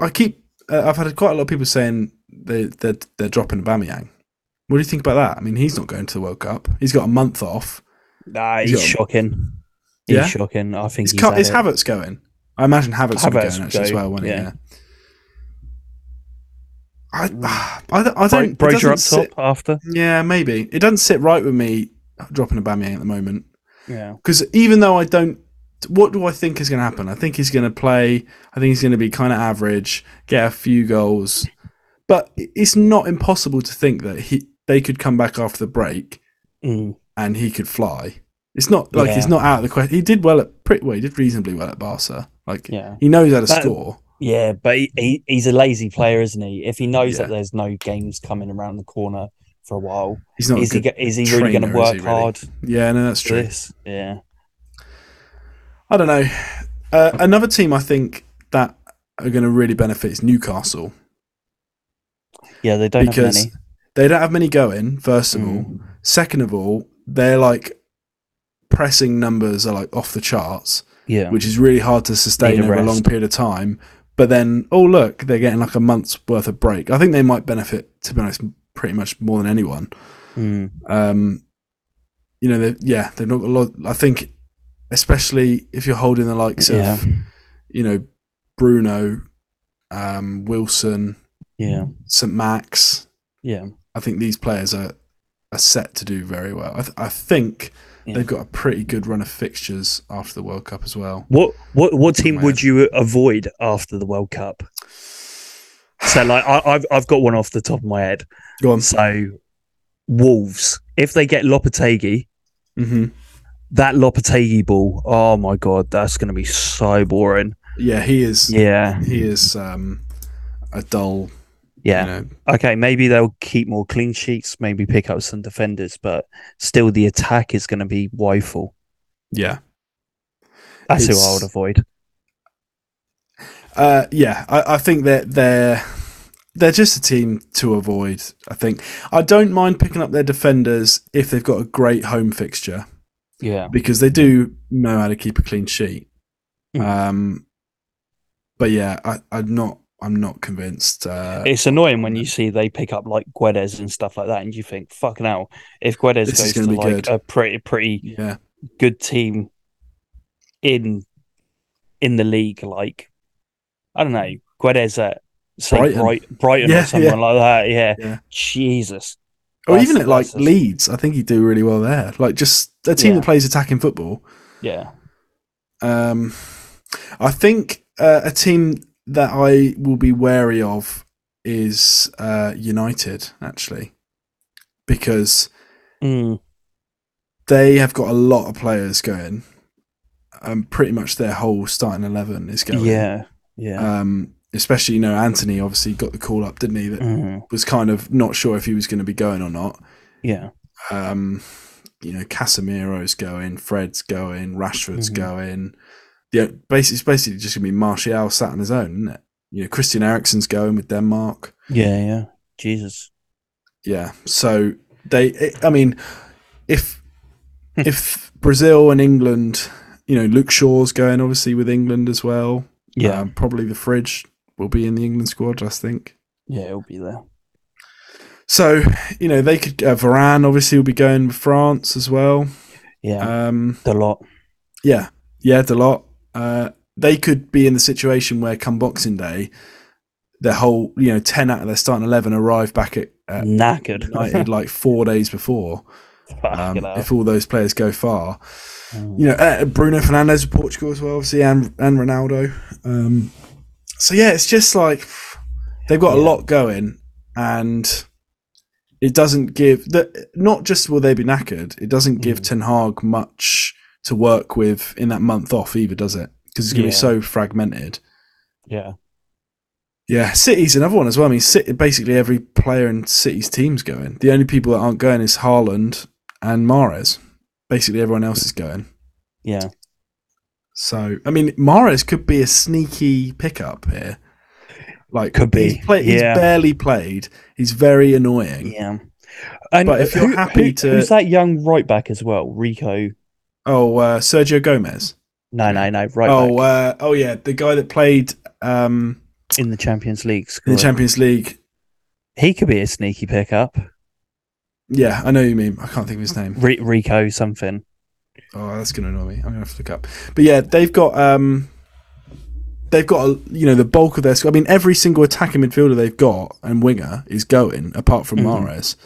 I keep uh, I've had quite a lot of people saying they they're, they're dropping Aubameyang. What do you think about that? I mean, he's not going to the World Cup. He's got a month off. Nah, He's he's shocking. He's Yeah? shocking. I think Is, he's. Havertz going? I imagine Havertz, will be Havertz going actually as go, well. Won't yeah. he? Yeah. I, I, don't- I don't. it Brozier up doesn't top after. yeah, maybe it doesn't sit right with me dropping a Aubameyang at the moment. Yeah, because even though I don't, what do I think is going to happen? I think he's going to play. I think he's going to be kind of average, get a few goals, but it's not impossible to think that he they could come back after the break Mm. and he could fly. It's not like Yeah. he's not out of the question. He did well at pretty well. He did reasonably well at Barca. Like yeah, he knows how to That- score. Yeah. But he, he, he's a lazy player, isn't he? If he knows Yeah. that there's no games coming around the corner for a while. He's not. Is he? Is he really going to work really? hard yeah, no, that's true. this? Yeah. I don't know. Uh, another team I think that are going to really benefit is Newcastle Yeah, they don't have because many. they don't have many going. First of all, Mm. second of all, they're like pressing numbers are like off the charts, Yeah. which is really hard to sustain over a long period of time. But then, oh look, they're getting like a month's worth of break. I think they might benefit, to be honest, pretty much more than anyone. Mm. Um, you know, they yeah, they've not got a lot. I think, especially if you're holding the likes Yeah. of, you know, Bruno, um, Wilson, Yeah. St Max. Yeah. I think these players are are set to do very well. I, th- I think Yeah. they've got a pretty good run of fixtures after the World Cup as well. What what what team would you avoid after the World Cup? So like I, I've I've got one off the top of my head. Go on. So Wolves, if they get Lopetegui, hmm that Lopetegui ball, oh my god, that's going to be so boring. Yeah, he is. Yeah, He is um, a dull. Yeah. You know, Okay, maybe they'll keep more clean sheets, maybe pick up some defenders, but still the attack is going to be woeful. yeah. That's who I It's- would avoid. Uh, yeah, I, I think that they're they're just a team to avoid. I think I don't mind picking up their defenders if they've got a great home fixture Yeah, because they do know how to keep a clean sheet. Mm. Um, but yeah, I, I'm not. I'm not convinced. Uh, it's annoying when you see they pick up like Guedes and stuff like that, and you think, "Fucking hell!" If Guedes goes gonna like good. a pretty pretty yeah, good team in in the league, like I don't know, Guedes at say Brighton. Brighton, Brighton Yeah, or someone like that. Yeah, Yeah. Jesus. or That's- even at like Leeds, I think he'd do really well there. Like just a team Yeah. that plays attacking football. Yeah, Um, I think uh, a team that I will be wary of is uh, United, actually, because Mm, they have got a lot of players going. Um, pretty much their whole starting eleven is going. yeah, yeah. Um, especially you know Antony obviously got the call up, didn't he? That Mhm, was kind of not sure if he was going to be going or not. yeah, Um, you know, Casemiro's going, Fred's going, Rashford's Mhm. going. Yeah, basically, it's basically just gonna be Martial sat on his own, isn't it? You know, Christian Eriksen's going with Denmark. yeah, yeah. Jesus. Yeah, so they. I mean, if if Brazil and England, you know, Luke Shaw's going obviously with England as well. Yeah, Um, probably the fridge will be in the England squad, I think. yeah. It'll be there. So you know, they could. Uh, Varane obviously will be going with France as well. Yeah, Um, the lot. Yeah, yeah, a lot. Uh, they could be in the situation where come Boxing Day, their whole you know ten out of their starting eleven arrive back at, at Knackered. United like four days before. Um, if all those players go far, Mm. you know uh, Bruno Fernandes of Portugal as well, obviously, and and Ronaldo. Um, so yeah, it's just like they've got a lot going, and it doesn't give that. not just will they be knackered, it doesn't give Mm. Ten Hag much to work with in that month off either, does it? Because it's going to be so fragmented. Yeah, Yeah, City's another one as well. I mean, City, basically every player in City's team's going. The only people that aren't going is Haaland and Mahrez. Basically, everyone else is going. yeah. So, I mean, Mahrez could be a sneaky pickup here. Like, Could be, He's, play, he's yeah. barely played. He's very annoying. Yeah. And But if you're who- happy who- to- who's that young right back as well? Rico. Oh, uh, Sergio Gomez. No, no, no. Right oh, uh, oh yeah, the guy that played um, in the Champions League. in the. Champions League. he could be a sneaky pickup. Yeah, I know you mean. I can't think of his name. Ri Rico something. Oh, that's going to annoy me. I'm going to have to look up. But yeah, they've got um, they've got a, you know the bulk of their. I mean, every single attacking midfielder they've got and winger is going, apart from Mhm. Mahrez.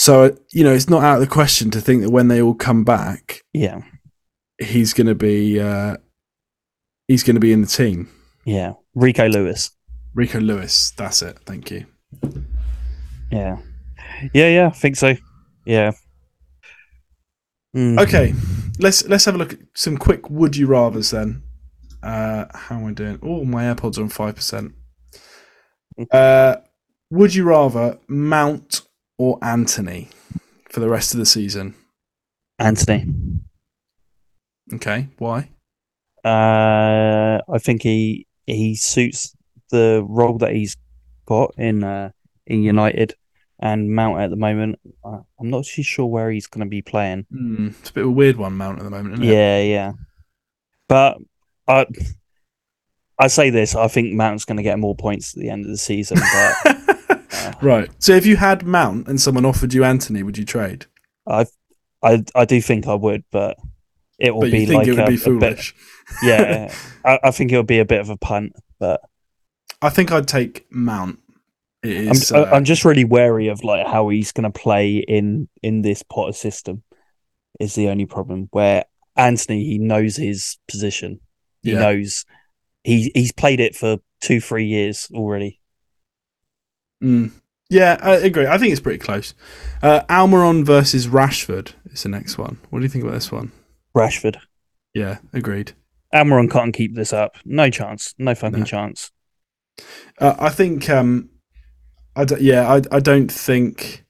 So you know, it's not out of the question to think that when they all come back, Yeah, he's going to be uh, he's going to be in the team. yeah. Rico Lewis. Rico Lewis, that's it. Thank you. Yeah, yeah, yeah. I think so. Yeah. Mm. Okay, let's let's have a look at some quick would you rather's then. Uh, how am I doing? Oh, my AirPods are on five percent. Uh, would you rather mount or Antony for the rest of the season? Antony. Okay, why? Uh, I think he he suits the role that he's got in uh, in United and Mount at the moment. I'm not too sure where he's going to be playing. Hmm, it's a bit of a weird one, Mount, at the moment, isn't it? Yeah, yeah. But I I say this, I think Mount's going to get more points at the end of the season. But right. So if you had Mount and someone offered you Antony, would you trade? I I I do think I would, but it will But be you think like it would a, be a bit, yeah. I, I think it would be a bit of a punt, but I think I'd take Mount. It I'm uh, I'm just really wary of like how he's going to play in in this Potter system. Is the only problem where Antony he knows his position. He Yeah. knows he he's played it for two three years already. Mm. Yeah, I agree. I think it's pretty close. Uh, Almiron versus Rashford is the next one. What do you think about this one? Rashford, Yeah, agreed. Almiron can't keep this up. No chance. No fucking No. chance. Uh, I think, um, I d- yeah, I, I don't think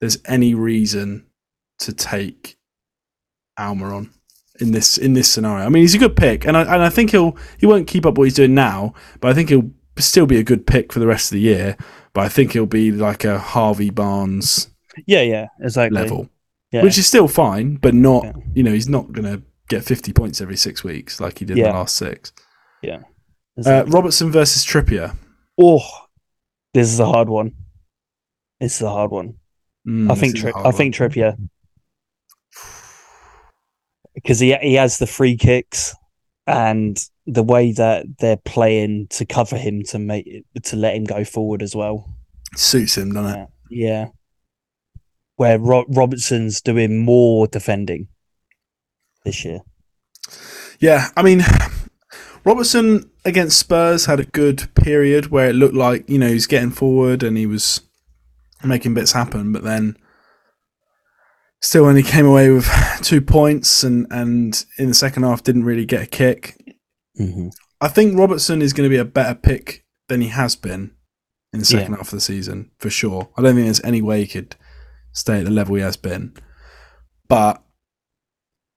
there's any reason to take Almiron in this in this scenario. I mean, he's a good pick, and I and I think he'll he won't keep up what he's doing now, but I think he'll still be a good pick for the rest of the year. But I think he'll be like a Harvey Barnes Yeah, yeah, exactly. level, Yeah. which is still fine, but not Yeah. you know he's not going to get 50 points every six weeks like he did Yeah. the last six. Yeah. exactly. Robertson versus Trippier. oh, this is a hard one. This is a hard one. Mm, I think Tri- I one. think Trippier because he he has the free kicks and the way that they're playing to cover him to make to let him go forward as well. suits him, doesn't it? Yeah, yeah. Where Ro- Robertson's doing more defending this year. Yeah, I mean, Robertson against Spurs had a good period where it looked like you know he's getting forward and he was making bits happen, but then still only came away with two points and and in the second half didn't really get a kick. Mm-hmm. I think Robertson is going to be a better pick than he has been in the second Yeah. half of the season for sure. I don't think there's any way he could stay at the level he has been, but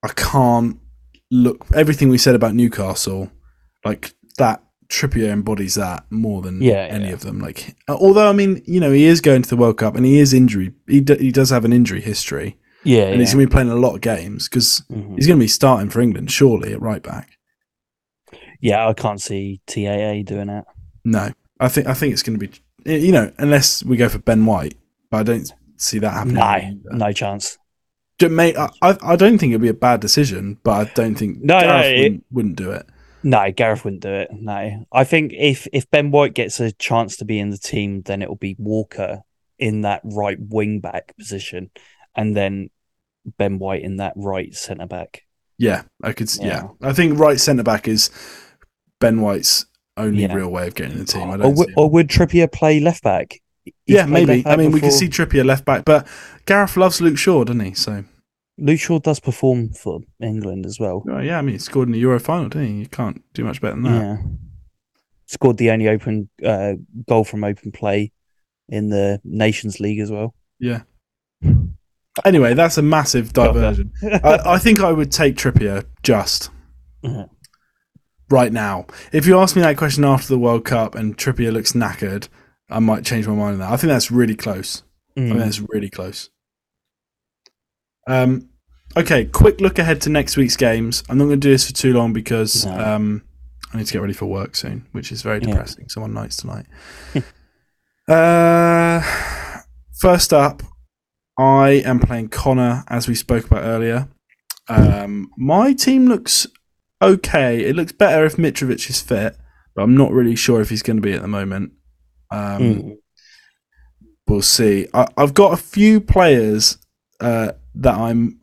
I can't look everything we said about Newcastle like that. Trippier embodies that more than Yeah, any yeah. of them. Like, although I mean, you know, he is going to the World Cup and he is injury. He d- he does have an injury history, Yeah, and he's going to be playing a lot of games because Mhm. he's going to be starting for England surely at right back. Yeah. I can't see TAA doing it. No, I think I think it's going to be you know unless we go for Ben White, but I don't see that happening. No, either. no chance. Mate, I, I don't think it'd be a bad decision, but I don't think No, no, Gareth it- wouldn't, wouldn't do it. No, Gareth wouldn't do it. No, I think if if Ben White gets a chance to be in the team, then it will be Walker in that right wing back position, and then Ben White in that right centre back. Yeah, I could. Yeah, Yeah. I think right centre back is Ben White's only Yeah. real way of getting the team. I Or, see or would Trippier play left back? He's yeah, maybe. left I back mean, we can see Trippier left back, but Gareth loves Luke Shaw, doesn't he? So, Luke Shaw does perform for England as well. oh, yeah, I mean, he scored in the Euro final, didn't he? You can't do much better than that. Yeah, scored the only open uh, goal from open play in the Nations League as well. Yeah. Anyway, that's a massive diversion. I, I think I would take Trippier just Mhm. Right now. If you ask me that question after the World Cup and Trippier looks knackered, I might change my mind on that. I think that's really close. I Mm. think that's really close. Um, okay, quick look ahead to next week's games. I'm not going to do this for too long because No. um, I need to get ready for work soon, which is very depressing. So I'm nights tonight. uh, first up, I am playing Connor, as we spoke about earlier. Um, my team looks okay. It looks better if Mitrovic is fit, but I'm not really sure if he's going to be at the moment. Um, Mm. we'll see. I, I've got a few players uh, that I'm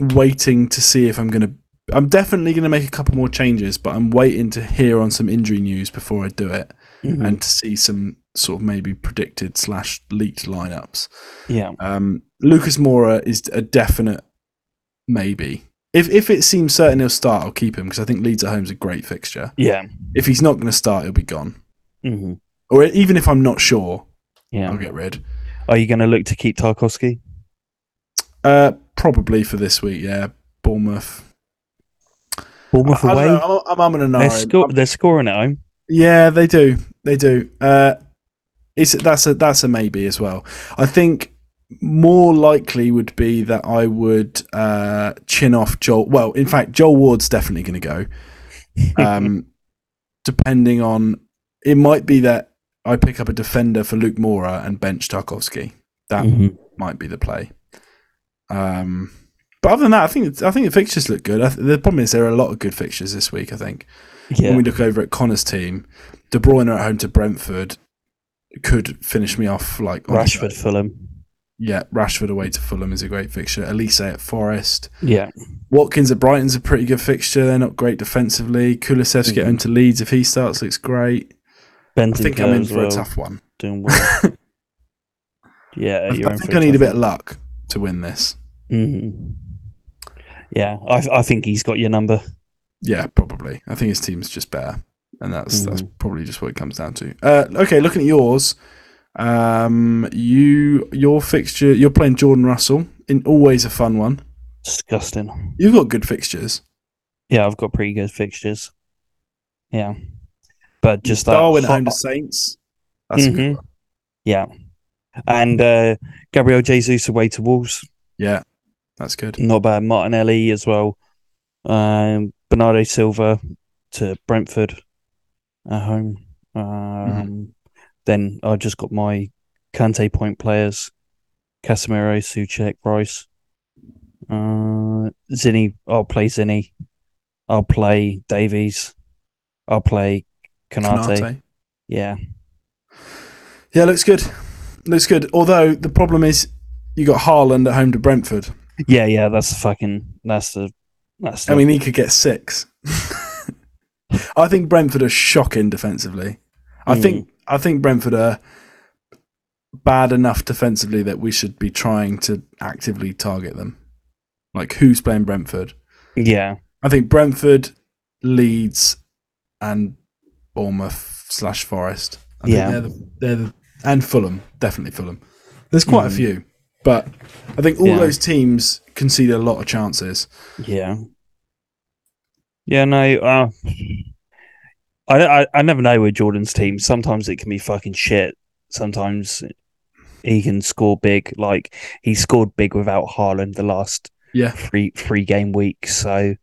waiting to see if I'm going to. I'm definitely going to make a couple more changes, but I'm waiting to hear on some injury news before I do it Mhm. and to see some sort of maybe predicted slash leaked lineups. yeah, Um, Lucas Moura is a definite maybe. If if it seems certain he'll start, I'll keep him because I think Leeds at home is a great fixture. yeah, If he's not going to start, he'll be gone. hmm Or even if I'm not sure, yeah. I'll get rid. Are you going to look to keep Tarkowski? Uh, probably for this week, yeah. Bournemouth. Bournemouth I, I away. don't know, I'm, I'm, I'm an They're, sco- they're scoring at home. Yeah, they do. They do. Uh, it's that's a that's a maybe as well. I think more likely would be that I would uh, chin off Joel. Well, in fact, Joel Ward's definitely going to go. Um, depending on, it might be that I pick up a defender for Luke Moura and bench Tarkowski. That Mhm. might be the play. Um, but other than that, I think I think the fixtures look good. Th- the problem is there are a lot of good fixtures this week. I think Yeah. when we look over at Connor's team, De Bruyne at home to Brentford could finish me off like Rashford, Fulham. Yeah, Rashford away to Fulham is a great fixture. Elise at Forest. Yeah. Watkins at Brighton's a pretty good fixture. They're not great defensively. Kulusevski Mhm. home to Leeds if he starts looks great. I think I'm in for well, a tough one. doing well. yeah, I, you're I in think I need a bit of luck to win this. Mhm. Yeah, I, I think he's got your number. Yeah, probably. I think his team's just better, and that's that's Mhm. probably just what it comes down to. Uh, okay, looking at yours, um, you your fixture, you're playing Jordan Russell in always a fun one. Disgusting. You've got good fixtures. Yeah, I've got pretty good fixtures. Yeah, but just that Darwin home to Saints. That's a good one. Yeah, and uh, Gabriel Jesus away to Wolves. Yeah, that's good. Not bad. Martinelli as well. Um, Bernardo Silva to Brentford at home. Um, Mm-hmm. Then I just got my Kante point players: Casemiro, Soucek, Rice. Uh, Zinny. I'll play Zinny. I'll play Davies. I'll play Konate. Konate. Yeah. Yeah, looks good. Looks good. Although the problem is, you got Haaland at home to Brentford. Yeah, yeah. That's the fucking. That's the. That's. The, I mean, he could get six. I think Brentford are shocking defensively. I Mm. think I think Brentford are bad enough defensively that we should be trying to actively target them. Like who's playing Brentford? yeah. I think Brentford, Leeds, and Bournemouth slash Forest. I Yeah. they're the, they're the, and Fulham, definitely Fulham. There's quite a Mhm. few, but I think all Yeah. those teams concede a lot of chances. Yeah. Yeah, no, uh, I, I I never know with Jordan's team. Sometimes it can be fucking shit. Sometimes he can score big. Like he scored big without Haaland the last Yeah, three three game week. So,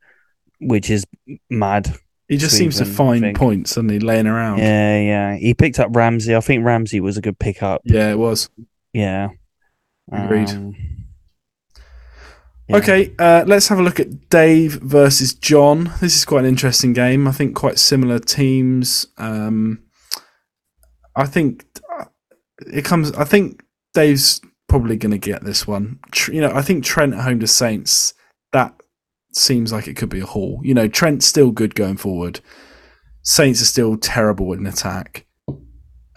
which is mad. he just seems to find points and suddenly laying around. Yeah, yeah. He picked up Ramsey. I think Ramsey was a good pickup. Yeah, it was. Yeah. Agreed. Um, Okay, uh, let's have a look at Dave versus John. This is quite an interesting game. I think quite similar teams. Um, I think uh, it comes. I think Dave's probably going to get this one. You know, I think Trent at home to Saints. That seems like it could be a haul. You know, Trent's still good going forward. Saints are still terrible in attack.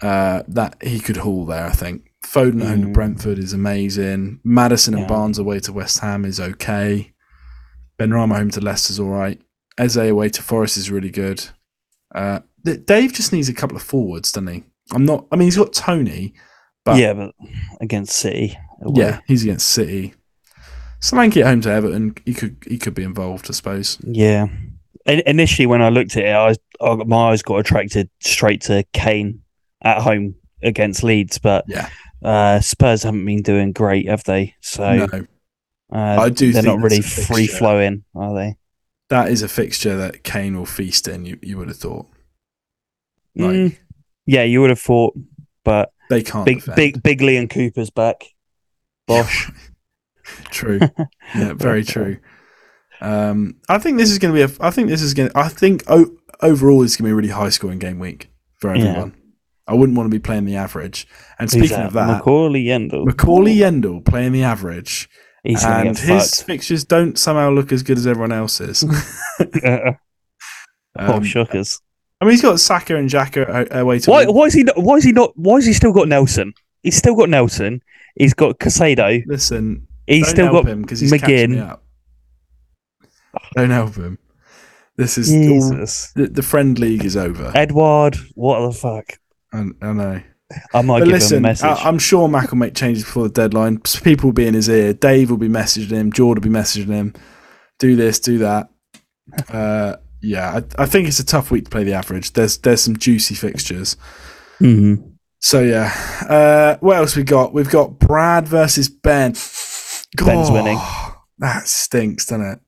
Uh, that he could haul there. I think Foden at home to Mm. Brentford is amazing. Maddison and Barnes away to West Ham is okay. Ben Benrahma home to Leicester's all right. Eze away to Forest is really good. Uh, Dave just needs a couple of forwards, doesn't he? I'm not. I mean, he's got Toney, but yeah, but against City. away. yeah, he's against City. Solanke at home to Everton, he could he could be involved, I suppose. Yeah. In- initially, when I looked at it, I, was, I my eyes got attracted straight to Kane at home against Leeds, but Yeah, uh, Spurs haven't been doing great, have they? So no, uh, I do They're not really that's a fixture. free flowing, are they? that is a fixture that Kane will feast in. You you would have thought Like- Mm, yeah, you would have thought, but they can't. big, defend. big, big Liam Cooper's back. Bosh. True. yeah, very true. Um, I think this is going to be a. I think this is going. I think o- overall it's going to be a really high scoring game week for Yeah. I wouldn't want to be playing the average. And speaking of that, Macaulay Yendel. Macaulay Yendel playing the average, He's and his fixtures don't somehow look as good as everyone else's. fucked. oh, Um, shockers. I mean, he's got Saka and Xhaka away to. Why, why is he not? Why is he not? Why has he still got Nelson? He's still got Nelson. He's got Casado. Listen, He's don't still help got him because he's catching me McGinn. up. Don't help him. This is all, Jesus. the, the friend league is over. Edward, what the fuck? I, I know. I might But give him a listen, message. I, I'm sure Mac will make changes before the deadline. People will be in his ear. Dave will be messaging him. Jordan will be messaging him. Do this, do that. Uh, yeah, I, I think it's a tough week to play the average. There's there's some juicy fixtures. Mhm. So yeah, uh, what else we got? We've got Brad versus Ben. Ben's winning. That stinks, doesn't it?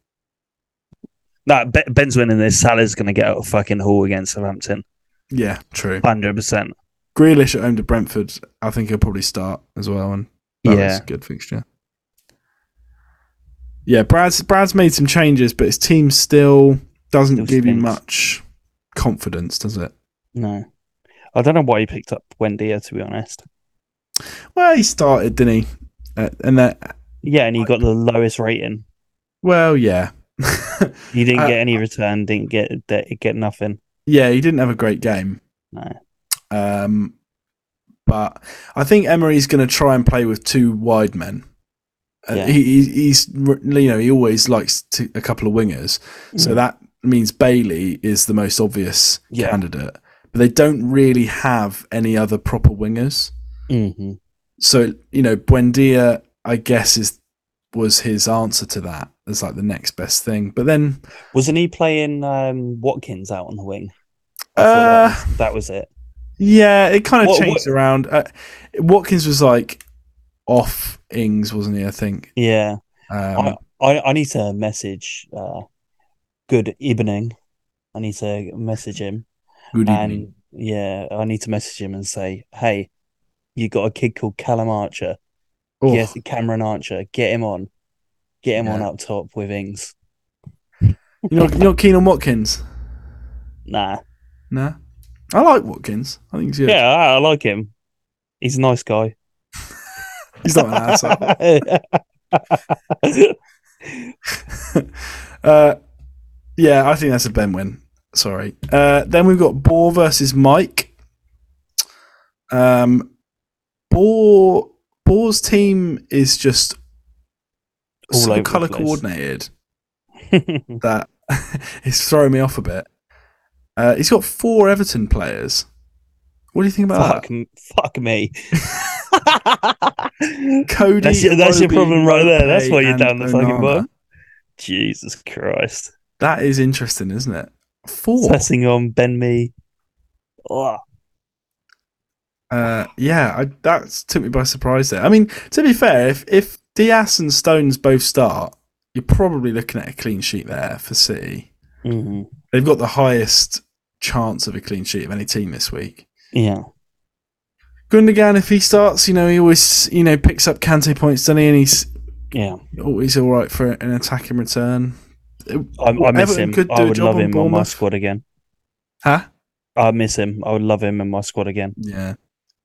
No, Be- Ben's winning this. Salah's going to get out of fucking Hall against Southampton. Yeah, true. 100%. Grealish at home to Brentford. I think he'll probably start as well. And Yeah. a good fixture. Yeah, Brad's Brad's made some changes, but his team still doesn't Still give you much confidence, does it? No. I don't know why he picked up Buendia, to be honest. Well, he started, didn't he? Uh, and that, Yeah, and he got the lowest rating. well, yeah, He didn't Uh, get any return, didn't get get nothing. Yeah, he didn't have a great game. No. Um, but I think Emery's going to try and play with two wide men. Uh, Yeah. he, he, he's you know he always likes to, a couple of wingers, so Mm. that means Bailey is the most obvious Yeah. candidate. But they don't really have any other proper wingers. hmm So you know Buendia, I guess, is was his answer to that as like the next best thing. But then Wasn't he playing um, Watkins out on the wing? Uh, that, was, that was it. yeah, it kind of What- changed what- around. Uh, Watkins was like off Ings, wasn't he? I think. Yeah. Um, I, I, I need to message uh, Good Evening. I need to message him. good evening. And yeah, I need to message him and say, hey, you got a kid called Callum Archer. Yes, Cameron Archer. Get him on. Get him on Yeah. up top with Ings. You're not, you're not keen on Watkins? Nah. nah. I like Watkins. I think he's good. Yeah, I, I like him. He's a nice guy. He's not an asshole. uh, yeah, I think that's a Ben win. Sorry. Uh, then we've got Boar versus Mike. Um, Boar Boar's team is just All so color coordinated that it's throwing me off a bit. Uh, he's got four Everton players. What do you think about fuck, m- fuck me. that? Cody, That's your- that's your problem right there. That's why you're down the fucking Onana. bar. Jesus Christ. That is interesting, isn't it? Four. Pressing on Ben Me. Oh, Uh, yeah, I, that took me by surprise there. I mean, to be fair, if if Dias and Stones both start, you're probably looking at a clean sheet there for City. mhm. They've got the highest chance of a clean sheet of any team this week. Yeah. Gundogan, if he starts, you know, he always, you know, picks up Kante points, doesn't he? And he's Yeah. always all right for an attacking return. I, I miss Everton him. could I do a would love on him on my squad again. Huh? I miss him. I would love him in my squad again. Yeah.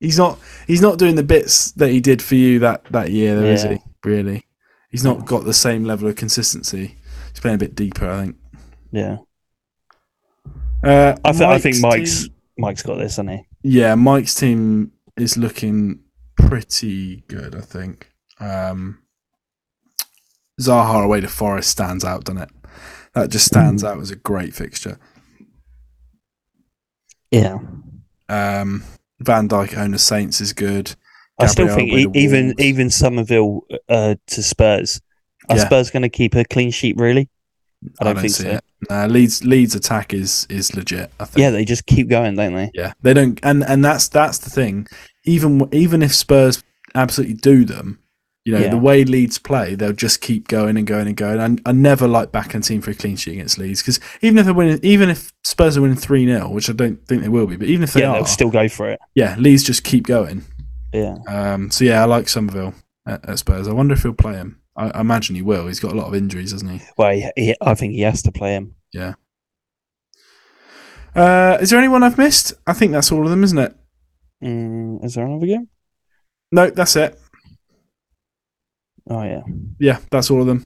He's not. He's not doing the bits that he did for you that that year, though, is he? Really? He's not got the same level of consistency. He's playing a bit deeper, I think. Yeah. Uh, I, th- I think Mike's team- Mike's got this, hasn't he? yeah, Mike's team is looking pretty good. I think. Um, Zaha away to Forest stands out, doesn't it? That just stands out as a great fixture. Yeah. Um, Van Dijk owner Saints is good. I still think e- even even Summerville uh, to Spurs. Are Yeah. Spurs going to keep a clean sheet? Really? I don't, think see so. it. Nah, Leeds Leeds attack is is legit. I think. Yeah, they just keep going, don't they? Yeah, they don't, and and that's that's the thing. Even even if Spurs absolutely do them, you know, Yeah. the way Leeds play, they'll just keep going and going and going. And I never like backing team for a clean sheet against Leeds because even if they're winning, even if Spurs are winning three 0 which I don't think they will be, but even if they yeah, are, they'll still go for it. yeah, Leeds just keep going. Yeah. Um, so yeah, I like Summerville at, at Spurs. I wonder if he'll play him. I, I imagine he will. He's got a lot of injuries, hasn't he? Well, he, he, I think he has to play him. Yeah. Uh, is there anyone I've missed? I think that's all of them, isn't it? Mm, is there another game? No, that's it. Oh yeah. Yeah, that's all of them.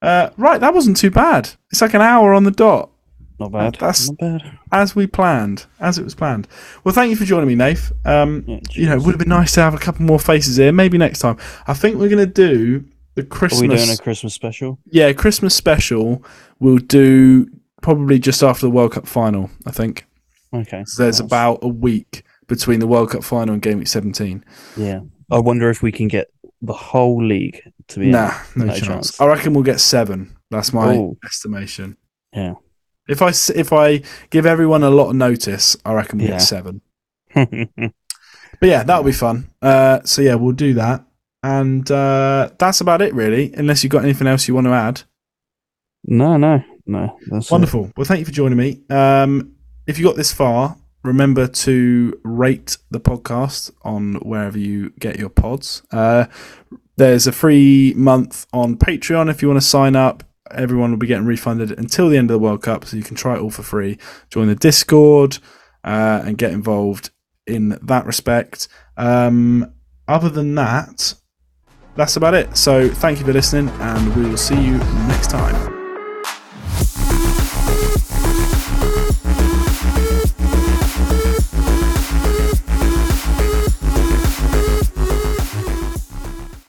Uh, right, that wasn't too bad. It's like an hour on the dot, Not bad. That's- not bad. as we planned, as it was planned. Well, thank you for joining me, Nath. Um, Yeah, you know, it would have been nice to have a couple more faces here. Maybe next time. I think we're going to do the Are we Christmas. doing a Christmas special? yeah, Christmas special. We'll do probably just after the World Cup final. I think Okay. So there's nice. about a week between the World Cup final and Game Week 17. Yeah. I wonder if we can get the whole league to be. Nah, no, no chance. chance. I reckon we'll get seven. That's my Ooh. estimation. Yeah. If I if I give everyone a lot of notice, I reckon we'll Yeah. get seven. But yeah, that'll be fun. Uh, so yeah, we'll do that, and uh, that's about it really. Unless you've got anything else you want to add. no, no. No, that's it. Wonderful. Well, thank you for joining me. Um, if you got this far, remember to rate the podcast on wherever you get your pods. Uh, there's a free month on Patreon if you want to sign up. Everyone will be getting refunded until the end of the World Cup, so you can try it all for free. Join the Discord uh, and get involved in that respect. Um, other than that, that's about it. So thank you for listening, and we will see you next time.